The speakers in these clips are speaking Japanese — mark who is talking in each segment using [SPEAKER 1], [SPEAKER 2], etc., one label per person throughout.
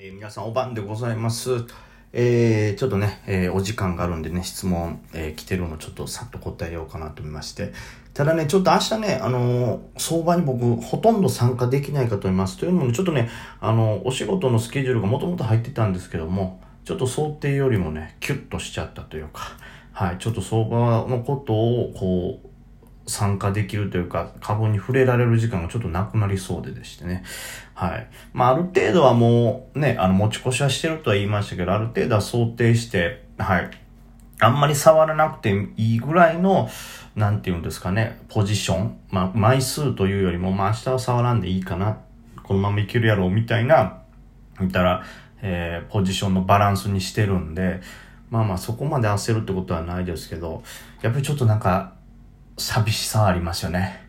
[SPEAKER 1] えー、皆さんお晩でございます。えー、ちょっとね、えー、お時間があるんでね、質問、えー、来てるのちょっとさっと答えようかなと思いまして。ただね、ちょっと明日ね、あの、相場に僕、ほとんど参加できないかと思います。というのも、ねちょっとね、あのお仕事のスケジュールがもともと入ってたんですけども、ちょっと想定よりもね、キュッとしちゃったというか、はい、ちょっと相場のことを、こう、参加できるというか、株に触れられる時間がちょっとなくなりそうででしてね。はい。まあ、ある程度はもうね、あの、持ち越しはしてるとは言いましたけど、ある程度は想定して、はい。あんまり触らなくていいぐらいの、なんていうんですかね、ポジション。まあ、枚数というよりも、まあ、明日は触らんでいいかな。このままいけるやろう、みたいな、見たら、えー、ポジションのバランスにしてるんで、まあまあそこまで焦るってことはないですけど、やっぱりちょっとなんか、寂しさありますよね。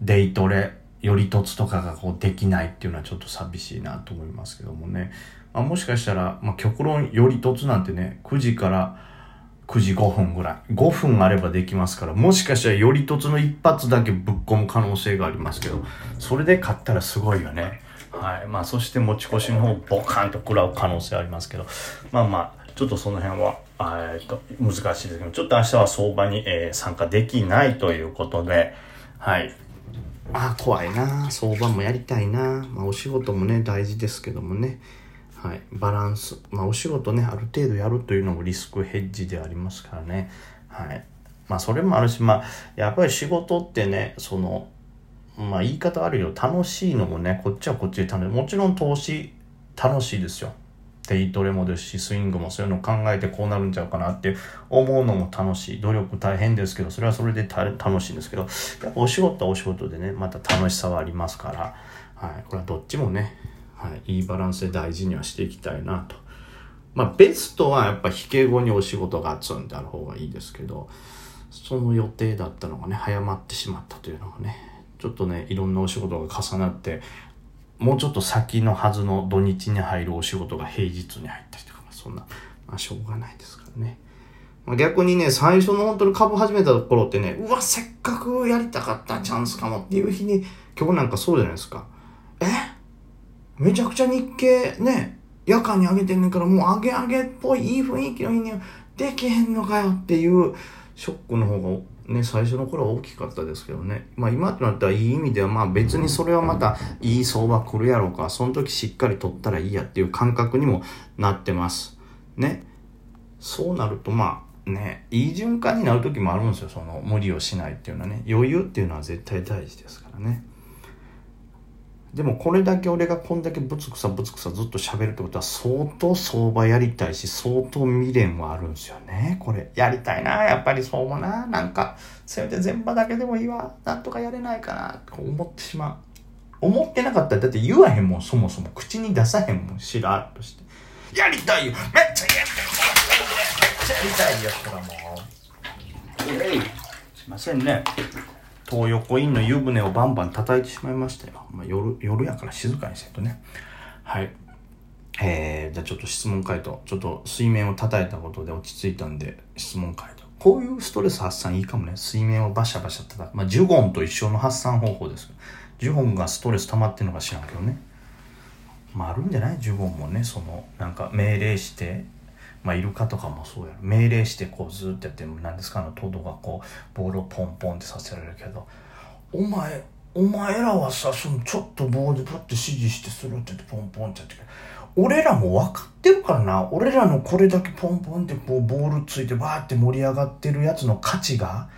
[SPEAKER 1] デイトレ、より凸とかがこうできないっていうのはちょっと寂しいなと思いますけどもね。まあ、もしかしたら、まあ、極論より凸なんてね、9時から9時5分ぐらい。5分あればできますから、もしかしたらより凸の一発だけぶっ込む可能性がありますけど、それで勝ったらすごいよね。はい。まあ、そして持ち越しの方ボカンと食らう可能性ありますけど、まあまあ、ちょっとその辺は、えっと、難しいですけど、ちょっと明日は相場に、えー、参加できないということで、はい。あ、怖いな相場もやりたいなまあ、お仕事もね、大事ですけどもね。はい。バランス。まあ、お仕事ね、ある程度やるというのもリスクヘッジでありますからね。はい。まあ、それもあるし、まあ、やっぱり仕事ってね、その、まあ、言い方あるよ。楽しいのもね、こっちはこっちで楽しい。もちろん投資、楽しいですよ。デイトレもですし、スイングもそういうのを考えてこうなるんちゃうかなって思うのも楽しい。努力大変ですけど、それはそれで楽しいんですけど、やっぱお仕事はお仕事でね、また楽しさはありますから、はい、これはどっちもね、はい、いいバランスで大事にはしていきたいなと。まあ、ベストはやっぱ引け後にお仕事がツンってある方がいいですけど、その予定だったのがね、早まってしまったというのがね、ちょっとね、いろんなお仕事が重なって、もうちょっと先のはずの土日に入るお仕事が平日に入ったりとか、まあ、そんな、まあ、しょうがないですからね。まあ、逆にね、最初の本当に株始めた頃ってね、うわ、せっかくやりたかったチャンスかもっていう日に、今日なんかそうじゃないですか。え？めちゃくちゃ日経ね、夜間に上げてんねんから、もう上げ上げっぽいいい雰囲気の日にできへんのかよっていうショックの方がね、最初の頃は大きかったですけどね。まあ今となったらいい意味では、まあ別にそれはまたいい相場来るやろうか、その時しっかり取ったらいいやっていう感覚にもなってます。ね。そうなるとまあね、いい循環になる時もあるんですよ。その無理をしないっていうのはね。余裕っていうのは絶対大事ですからね。でもこれだけ俺がこんだけブツクサブツクサずっと喋るってことは相当相場やりたいし相当未練はあるんですよね。これやりたいな。やっぱりそうもな。なんかせめて全場だけでもいいわ。なんとかやれないかな。と思ってしまう。思ってなかったらだって言わへんもん。そもそも口に出さへんもん。しらっとして。やりたいよ。めっちゃやりたい。めっちゃやりたいやったらもう。えい。すいませんね。東横インの湯船をバンバン叩いてしまいましたよ。まあ、夜、夜やから静かにせんとね。はい。えー、じゃあちょっと質問回答。ちょっと水面を叩いたことで落ち着いたんで、質問回答。こういうストレス発散いいかもね。水面をバシャバシャ叩く。まあ、ジュゴンと一緒の発散方法です。ジュゴンがストレス溜まってんのか知らんけどね。まあ、あるんじゃない？ジュゴンもね、その、なんか命令して、まあ、イルカとかもそうや命令してこうずっとやって何ですかあのトドがこうボールをポンポンってさせられるけど。お前お前らはさそのちょっと棒でパッて指示してするって言ってポンポンってやって俺らも分かってるからな。俺らのこれだけポンポンってこうボールついてバーって盛り上がってるやつの価値が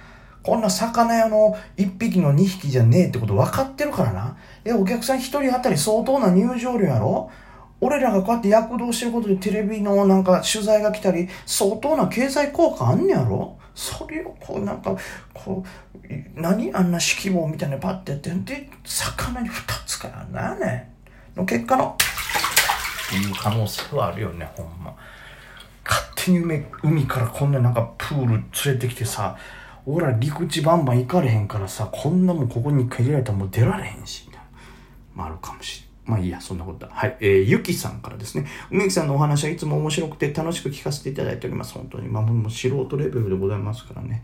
[SPEAKER 1] こんな魚屋の1匹の2匹じゃねえってこと分かってるからな。え、お客さん1人当たり相当な入場料やろ。俺らがこうやって躍動してることでテレビのなんか取材が来たり、相当な経済効果あんねやろ？それをこうなんか、こう、何あんな指揮棒みたいなパッてやって、で、魚に2つからなねの結果の、っていう可能性はあるよね、ほんま。勝手に海海からこんななんかプール連れてきてさ、俺ら陸地バンバン行かれへんからさ、こんなもんここに一回入れられたらもう出られへんし、みたいな。まああるかもしれん。まあいいや、そんなことだ。はい。えー、ゆきさんからですね。梅木さんのお話はいつも面白くて楽しく聞かせていただいております。本当に。まあもう素人レベルでございますからね。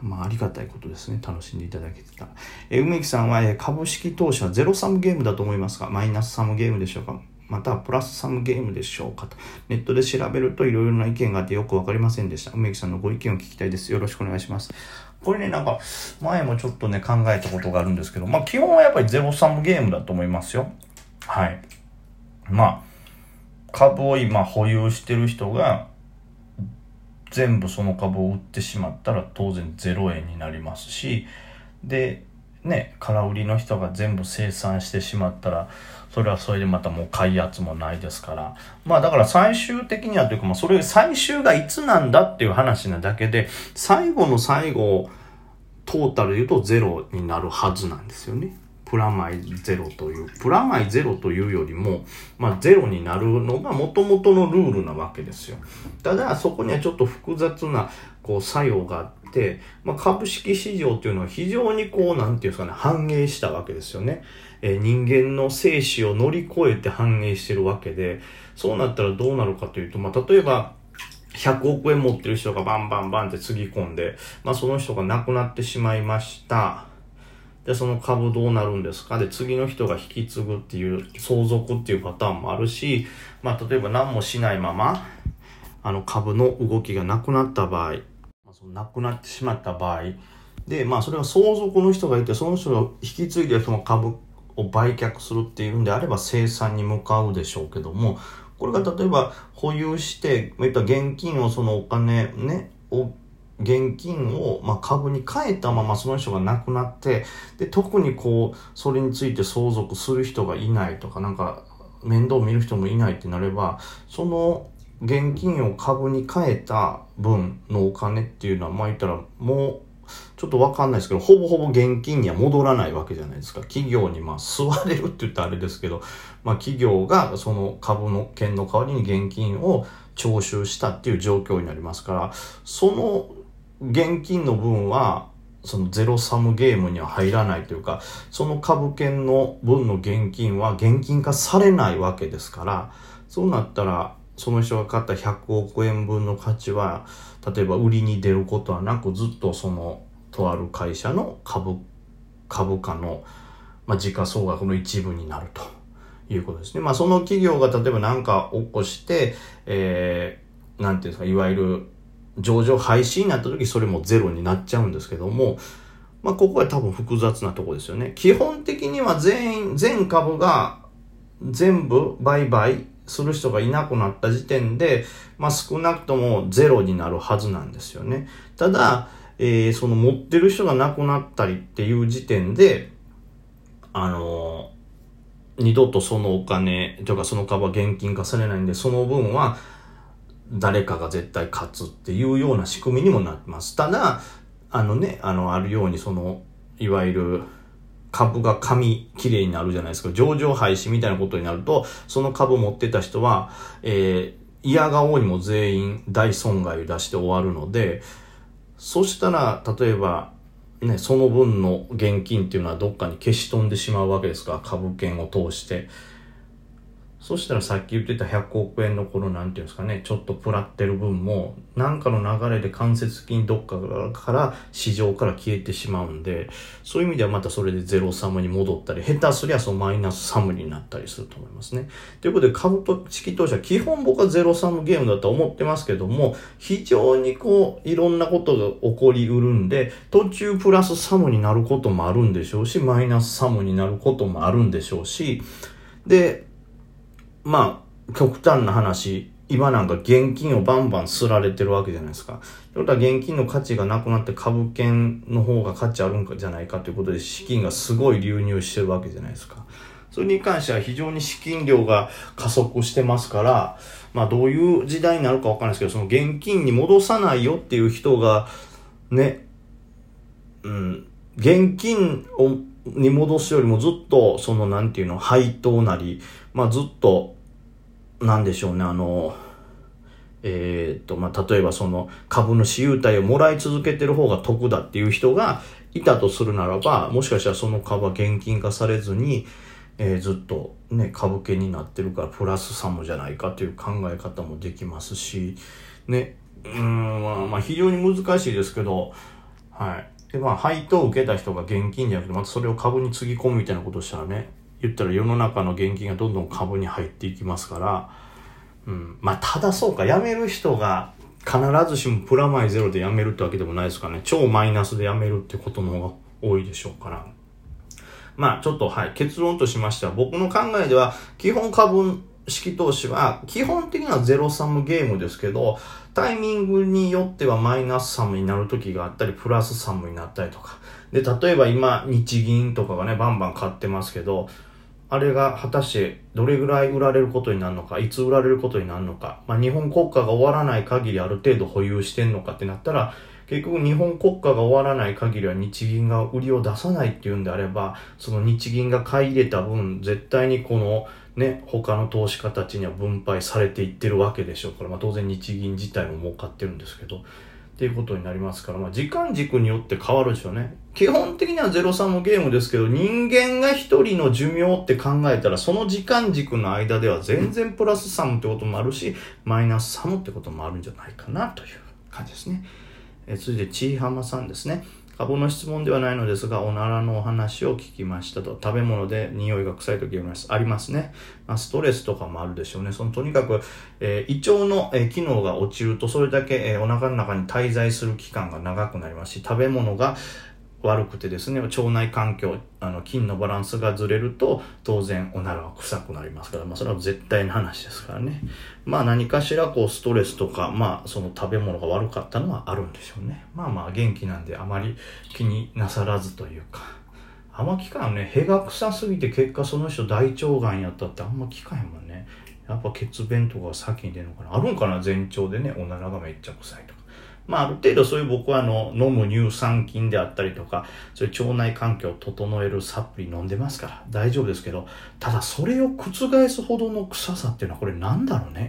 [SPEAKER 1] まあありがたいことですね。楽しんでいただけてた。えー、梅木さんは、えー、株式投資はゼロサムゲームだと思いますが、マイナスサムゲームでしょうか？またはプラスサムゲームでしょうかと。ネットで調べるといろいろな意見があってよくわかりませんでした。梅木さんのご意見を聞きたいです。よろしくお願いします。これね、なんか、前もちょっとね、考えたことがあるんですけど、まあ、基本はやっぱりゼロサムゲームだと思いますよ。はい。まあ、株を今保有してる人が、全部その株を売ってしまったら当然0円になりますし、で、ね、空売りの人が全部生産してしまったら、それはそれでまたもう買い圧もないですから。まあだから最終的にはというか、まあそれ最終がいつなんだっていう話なだけで、最後の最後、トータルで言うとゼロになるはずなんですよね。プラマイゼロという、プラマイゼロというよりも、まあゼロになるのが元々のルールなわけですよ。ただそこにはちょっと複雑なこう作用があって、まあ株式市場というのは非常にこう、なんていうんですかね、反映したわけですよね。えー、人間の生死を乗り越えて反映してるわけで、そうなったらどうなるかというと、まあ例えば、100億円持ってる人がバンバンバンってつぎ込んで、まあその人が亡くなってしまいました。で、その株どうなるんですか？で、次の人が引き継ぐっていう、相続っていうパターンもあるし、まあ、例えば何もしないまま、あの株の動きがなくなった場合、ま、そのなくなってしまった場合、で、まあ、それは相続の人がいて、その人が引き継いでその株を売却するっていうんであれば、生産に向かうでしょうけども、これが例えば保有して、まあ、現金をそのお金ね、現金を、まあ、株に変えたままその人が亡くなって、で、特にこう、それについて相続する人がいないとか、なんか、面倒見る人もいないってなれば、その現金を株に変えた分のお金っていうのは、まあ言ったら、もう、ちょっとわかんないですけど、ほぼほぼ現金には戻らないわけじゃないですか。企業にまあ吸われるって言ったらあれですけど、まあ企業がその株の券の代わりに現金を徴収したっていう状況になりますから、その現金の分は、そのゼロサムゲームには入らないというか、その株券の分の現金は現金化されないわけですから、そうなったら、その人が買った100億円分の価値は、例えば売りに出ることはなく、ずっとその、とある会社の株、株価の、まあ、時価総額の一部になるということですね。まあ、その企業が例えば何か起こして、えー、なんていうんですか、いわゆる上場廃止になった時それもゼロになっちゃうんですけども、まあ、ここは多分複雑なとこですよね。基本的には全員、全株が全部売買する人がいなくなった時点で、まあ、少なくともゼロになるはずなんですよね。ただ、えー、その持ってる人が亡くなったりっていう時点で、あのー、二度とそのお金、というかその株は現金化されないんで、その分は誰かが絶対勝つっていうような仕組みにもなってます。ただ、あのね、あの、あるようにその、いわゆる、株が紙綺麗になるじゃないですか。上場廃止みたいなことになると、その株持ってた人は、えー、嫌がおうにも全員大損害を出して終わるので、そしたら、例えば、ね、その分の現金っていうのはどっかに消し飛んでしまうわけですから、株券を通して。そしたらさっき言ってた100億円のこのなんていうんですかね、ちょっとプラってる分も、なんかの流れで間接金どっかから市場から消えてしまうんで、そういう意味ではまたそれでゼロサムに戻ったり、下手すりゃそのマイナスサムになったりすると思いますね。ということで株と式投資は基本僕はゼロサムゲームだと思ってますけども、非常にこう、いろんなことが起こりうるんで、途中プラスサムになることもあるんでしょうし、マイナスサムになることもあるんでしょうし、で、まあ、極端な話、今なんか現金をバンバンすられてるわけじゃないですか。ということは現金の価値がなくなって株券の方が価値あるんじゃないかということで資金がすごい流入してるわけじゃないですか。それに関しては非常に資金量が加速してますから、まあどういう時代になるかわかんないですけど、その現金に戻さないよっていう人が、ね、うん、現金をに戻すよりもずっと、その、なんていうの、配当なり、まあ、ずっと、なんでしょうね、あの、えっ、と、まあ、例えばその株主優待をもらい続けてる方が得だっていう人がいたとするならば、もしかしたらその株は現金化されずに、えー、ずっとね、株券になってるからプラスサムじゃないかという考え方もできますし、ね、うん、まあ、まあ、非常に難しいですけど、はい。で、まあ、配当を受けた人が現金じゃなくて、またそれを株につぎ込むみたいなことしたらね、言ったら世の中の現金がどんどん株に入っていきますから、うん。まあ、ただそうか、辞める人が必ずしもプラマイゼロで辞めるってわけでもないですからね。超マイナスで辞めるってことの方が多いでしょうから。まあ、ちょっとはい、結論としましては、僕の考えでは、基本株式投資は、基本的にはゼロサムゲームですけど、タイミングによってはマイナスサムになる時があったり、プラスサムになったりとか。で、例えば今、日銀とかがね、バンバン買ってますけど、あれが果たしてどれぐらい売られることになるのか、いつ売られることになるのか、まあ、日本国家が終わらない限りある程度保有してんのかってなったら、結局日本国家が終わらない限りは日銀が売りを出さないっていうんであれば、その日銀が買い入れた分、絶対にこのね、他の投資家たちには分配されていってるわけでしょうから、まあ当然日銀自体も儲かってるんですけど、っていうことになりますから、まあ、時間軸によって変わるでしょうね。基本的にはゼロサムゲームですけど、人間が一人の寿命って考えたら、その時間軸の間では全然プラスサムってこともあるし、マイナスサムってこともあるんじゃないかなという感じですね。え続いて、ちいはまさんですね。株の質問ではないのですが、おならのお話を聞きましたと。食べ物で匂いが臭い時ありますね。まあ、ストレスとかもあるでしょうね。そのとにかく、えー、胃腸の、えー、機能が落ちると、それだけ、えー、お腹の中に滞在する期間が長くなりますし、食べ物が、悪くてですね、腸内環境、あの、菌のバランスがずれると、当然おならは臭くなりますから、まあそれは絶対の話ですからね。まあ何かしらこうストレスとか、まあその食べ物が悪かったのはあるんでしょうね。まあまあ元気なんであまり気になさらずというか。あんま聞かんね。屁が臭すぎて結果その人大腸がんやったってあんま聞かへんもね。やっぱ血便とか先に出るのかな。あるんかな前兆でね、おならがめっちゃ臭いとか。まあ、ある程度そういう僕はあの、飲む乳酸菌であったりとか、そういう腸内環境を整えるサプリ飲んでますから大丈夫ですけど、ただそれを覆すほどの臭さっていうのはこれなんだろうね？